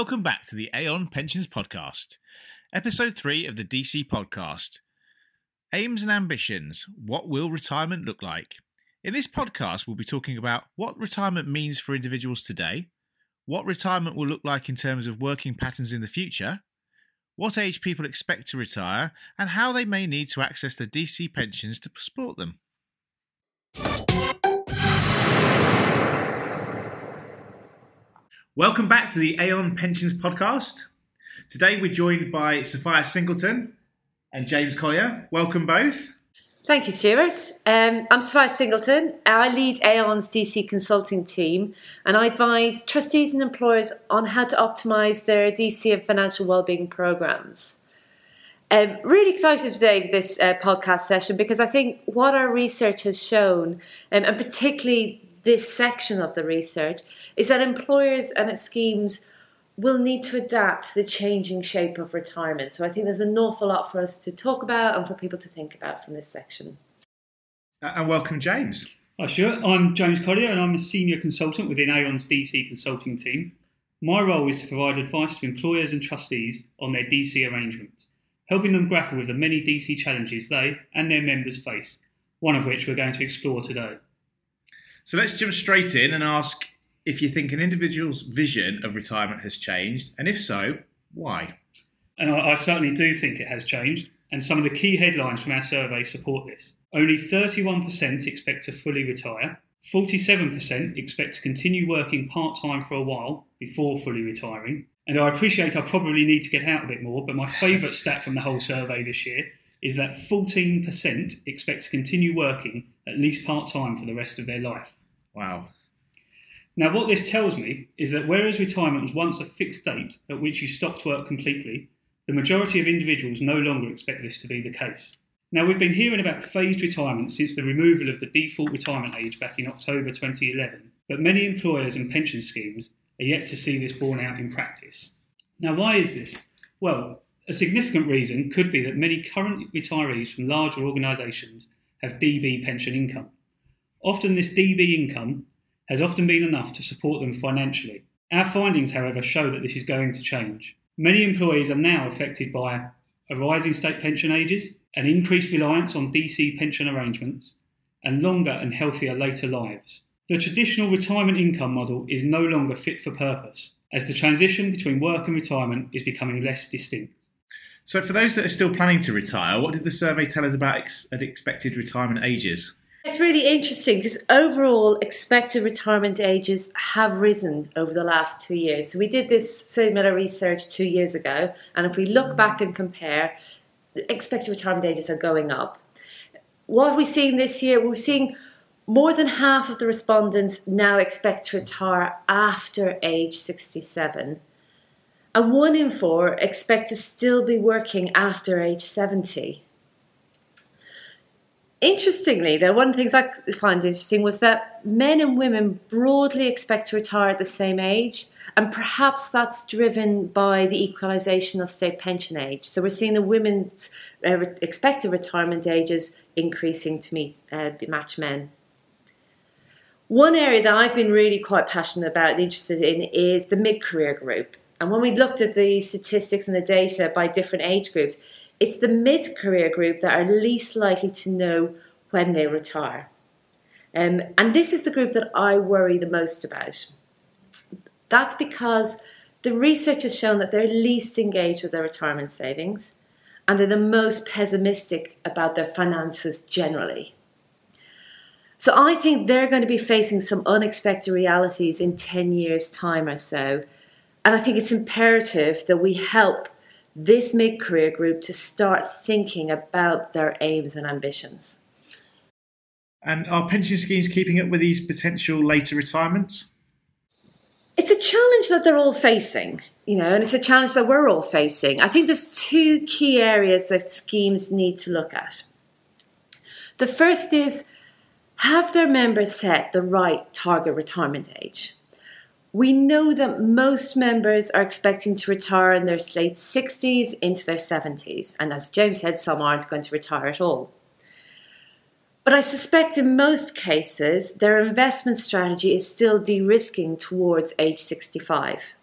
Welcome back to the Aon Pensions Podcast, episode three of the DC podcast. Aims and ambitions. What will retirement look like? In this podcast, we'll be talking about what retirement means for individuals today, what retirement will look like in terms of working patterns in the future, what age people expect to retire, and how they may need to access the DC pensions to support them. Welcome back to the Aon Pensions podcast. Today we're joined by Sophia Singleton and James Collier. Welcome both. Thank you, Stuart. Um, I'm Sophia Singleton. I lead Aon's DC consulting team and I advise trustees and employers on how to optimise their DC and financial wellbeing programmes. Um, really excited today for this uh, podcast session because I think what our research has shown, um, and particularly this section of the research, is that employers and its schemes will need to adapt to the changing shape of retirement. So I think there's an awful lot for us to talk about and for people to think about from this section. And welcome, James. Hi, sure. I'm James Collier and I'm a senior consultant within Aon's DC consulting team. My role is to provide advice to employers and trustees on their DC arrangements, helping them grapple with the many DC challenges they and their members face, one of which we're going to explore today. So let's jump straight in and ask if you think an individual's vision of retirement has changed, and if so, why? And I, I certainly do think it has changed, and some of the key headlines from our survey support this. Only 31% expect to fully retire, 47% expect to continue working part time for a while before fully retiring. And I appreciate I probably need to get out a bit more, but my favourite stat from the whole survey this year is that 14% expect to continue working at least part time for the rest of their life. Wow, now, what this tells me is that whereas retirement was once a fixed date at which you stopped work completely, the majority of individuals no longer expect this to be the case. Now, we've been hearing about phased retirement since the removal of the default retirement age back in October 2011, but many employers and pension schemes are yet to see this borne out in practice. Now, why is this? Well, a significant reason could be that many current retirees from larger organisations have DB pension income. Often, this DB income has often been enough to support them financially. Our findings, however, show that this is going to change. Many employees are now affected by a rising state pension ages, an increased reliance on DC pension arrangements, and longer and healthier later lives. The traditional retirement income model is no longer fit for purpose, as the transition between work and retirement is becoming less distinct. So, for those that are still planning to retire, what did the survey tell us about ex- expected retirement ages? It's really interesting because overall expected retirement ages have risen over the last two years. So we did this similar research two years ago, and if we look back and compare, expected retirement ages are going up. What are we seeing this year? We're seeing more than half of the respondents now expect to retire after age 67. And one in four expect to still be working after age 70. Interestingly, though, one of the things I find interesting was that men and women broadly expect to retire at the same age, and perhaps that's driven by the equalisation of state pension age. So we're seeing the women's uh, expected retirement ages increasing to meet uh, match men. One area that I've been really quite passionate about and interested in is the mid career group. And when we looked at the statistics and the data by different age groups, it's the mid career group that are least likely to know when they retire. Um, and this is the group that I worry the most about. That's because the research has shown that they're least engaged with their retirement savings and they're the most pessimistic about their finances generally. So I think they're going to be facing some unexpected realities in 10 years' time or so. And I think it's imperative that we help this mid career group to start thinking about their aims and ambitions. And are pension schemes keeping up with these potential later retirements? It's a challenge that they're all facing, you know, and it's a challenge that we're all facing. I think there's two key areas that schemes need to look at. The first is have their members set the right target retirement age? We know that most members are expecting to retire in their late 60s into their 70s, and as James said, some aren't going to retire at all. But I suspect in most cases, their investment strategy is still de risking towards age 65.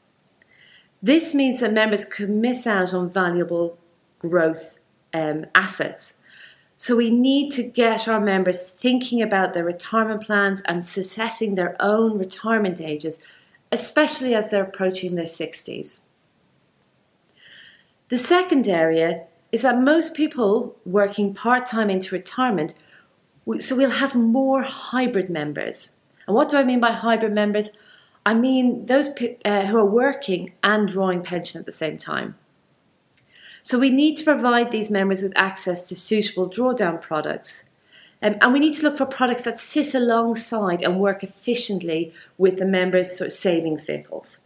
This means that members could miss out on valuable growth um, assets. So we need to get our members thinking about their retirement plans and setting their own retirement ages, especially as they're approaching their 60s. The second area is that most people working part time into retirement, so we'll have more hybrid members. And what do I mean by hybrid members? I mean those uh, who are working and drawing pension at the same time. So we need to provide these members with access to suitable drawdown products. Um, and we need to look for products that sit alongside and work efficiently with the members' sort of savings vehicles.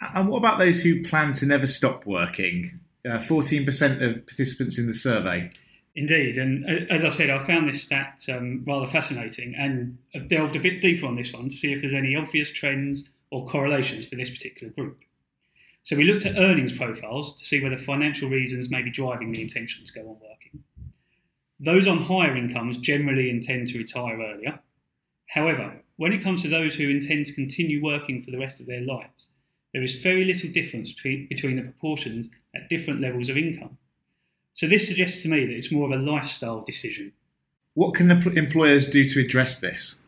And what about those who plan to never stop working? Uh, 14% of participants in the survey. Indeed, and uh, as I said, I found this stat um, rather fascinating and I've delved a bit deeper on this one to see if there's any obvious trends or correlations for this particular group. So we looked at earnings profiles to see whether financial reasons may be driving the intention to go on working. Those on higher incomes generally intend to retire earlier. However, when it comes to those who intend to continue working for the rest of their lives, there is very little difference between the proportions at different levels of income. So this suggests to me that it's more of a lifestyle decision. What can employers do to address this?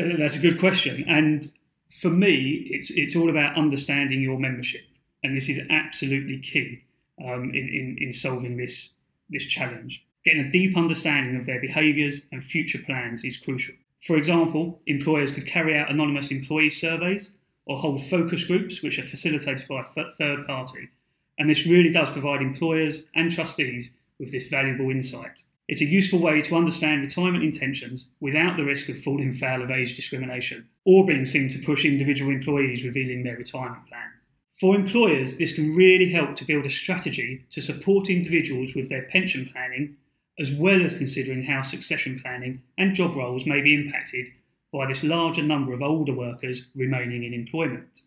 Uh, that's a good question. And for me, it's it's all about understanding your membership, and this is absolutely key um, in, in in solving this this challenge. Getting a deep understanding of their behaviours and future plans is crucial. For example, employers could carry out anonymous employee surveys or hold focus groups, which are facilitated by a third party. And this really does provide employers and trustees with this valuable insight. It's a useful way to understand retirement intentions without the risk of falling foul of age discrimination or being seen to push individual employees revealing their retirement plans. For employers, this can really help to build a strategy to support individuals with their pension planning, as well as considering how succession planning and job roles may be impacted by this larger number of older workers remaining in employment.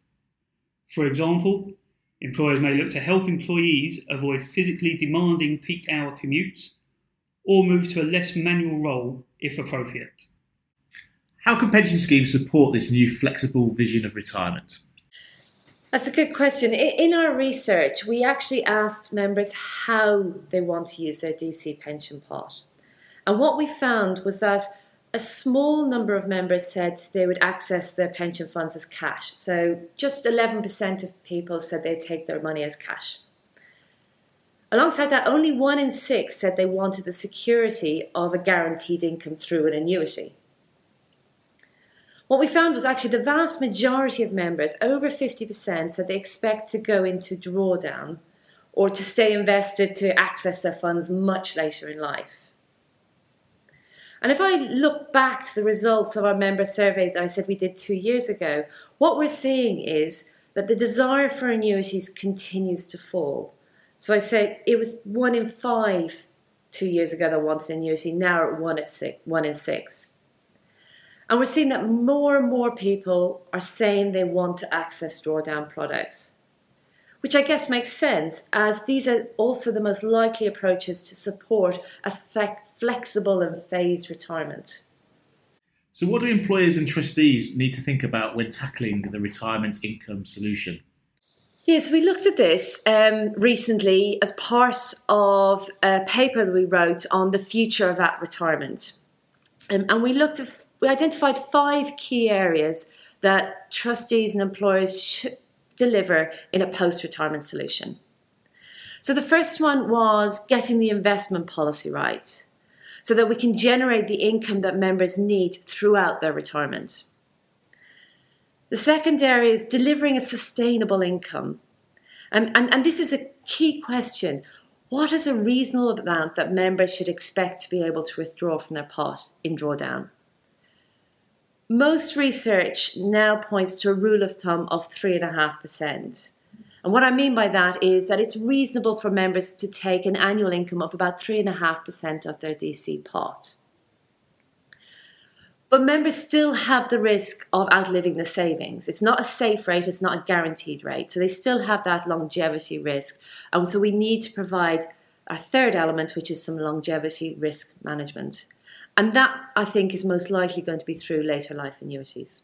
For example, employers may look to help employees avoid physically demanding peak hour commutes or move to a less manual role if appropriate. How can pension schemes support this new flexible vision of retirement? That's a good question. In our research, we actually asked members how they want to use their DC pension pot. And what we found was that a small number of members said they would access their pension funds as cash. So just 11% of people said they'd take their money as cash. Alongside that, only one in six said they wanted the security of a guaranteed income through an annuity. What we found was actually the vast majority of members, over 50%, said they expect to go into drawdown or to stay invested to access their funds much later in life. And if I look back to the results of our member survey that I said we did two years ago, what we're seeing is that the desire for annuities continues to fall. So I said it was one in five two years ago that wanted an annuity, now at one, in six. And we're seeing that more and more people are saying they want to access drawdown products, which I guess makes sense as these are also the most likely approaches to support a flexible and phased retirement. So, what do employers and trustees need to think about when tackling the retirement income solution? Yes, we looked at this um, recently as part of a paper that we wrote on the future of at retirement. Um, and we looked at, we identified five key areas that trustees and employers should deliver in a post retirement solution. So the first one was getting the investment policy right so that we can generate the income that members need throughout their retirement. The second area is delivering a sustainable income. And, and, and this is a key question. What is a reasonable amount that members should expect to be able to withdraw from their pot in drawdown? Most research now points to a rule of thumb of 3.5%. And what I mean by that is that it's reasonable for members to take an annual income of about 3.5% of their DC pot. But members still have the risk of outliving the savings. It's not a safe rate, it's not a guaranteed rate. So they still have that longevity risk. And so we need to provide a third element, which is some longevity risk management. And that, I think, is most likely going to be through later life annuities.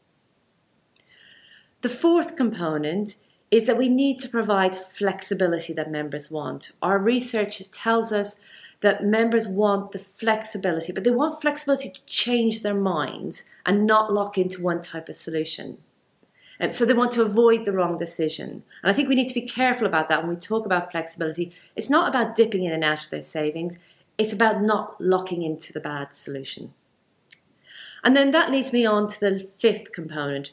The fourth component is that we need to provide flexibility that members want. Our research tells us that members want the flexibility, but they want flexibility to change their minds and not lock into one type of solution. And so they want to avoid the wrong decision. And I think we need to be careful about that when we talk about flexibility. It's not about dipping in and out of their savings, it's about not locking into the bad solution. And then that leads me on to the fifth component,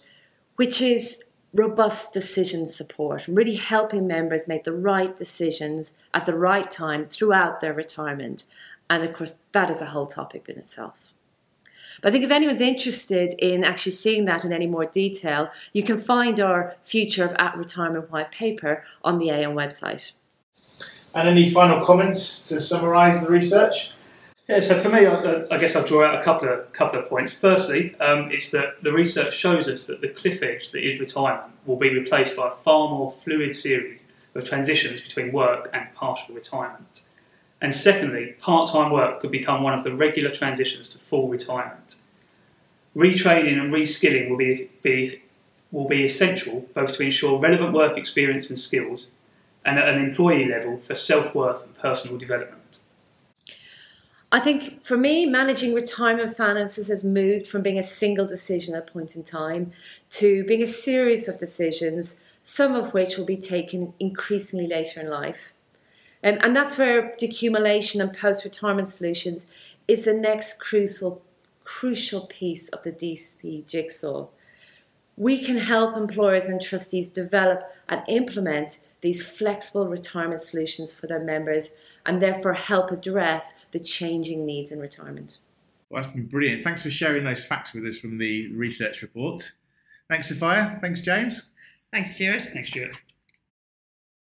which is robust decision support, really helping members make the right decisions at the right time throughout their retirement. And of course, that is a whole topic in itself. But I think if anyone's interested in actually seeing that in any more detail, you can find our Future of At Retirement white paper on the Aon website. And any final comments to summarise the research? Yeah, so for me, I, I, guess I'll draw out a couple of couple of points. Firstly, um, it's that the research shows us that the cliff edge that is retirement will be replaced by a far more fluid series of transitions between work and partial retirement. And secondly, part-time work could become one of the regular transitions to full retirement. Retraining and reskilling will be, be will be essential both to ensure relevant work experience and skills, and at an employee level for self-worth and personal development. I think for me, managing retirement finances has moved from being a single decision at a point in time to being a series of decisions, some of which will be taken increasingly later in life. Um, and that's where decumulation and post retirement solutions is the next crucial, crucial piece of the DC jigsaw. We can help employers and trustees develop and implement these flexible retirement solutions for their members and therefore help address the changing needs in retirement. Well, that's been brilliant. Thanks for sharing those facts with us from the research report. Thanks, Sophia. Thanks, James. Thanks, Stuart. Thanks, Stuart.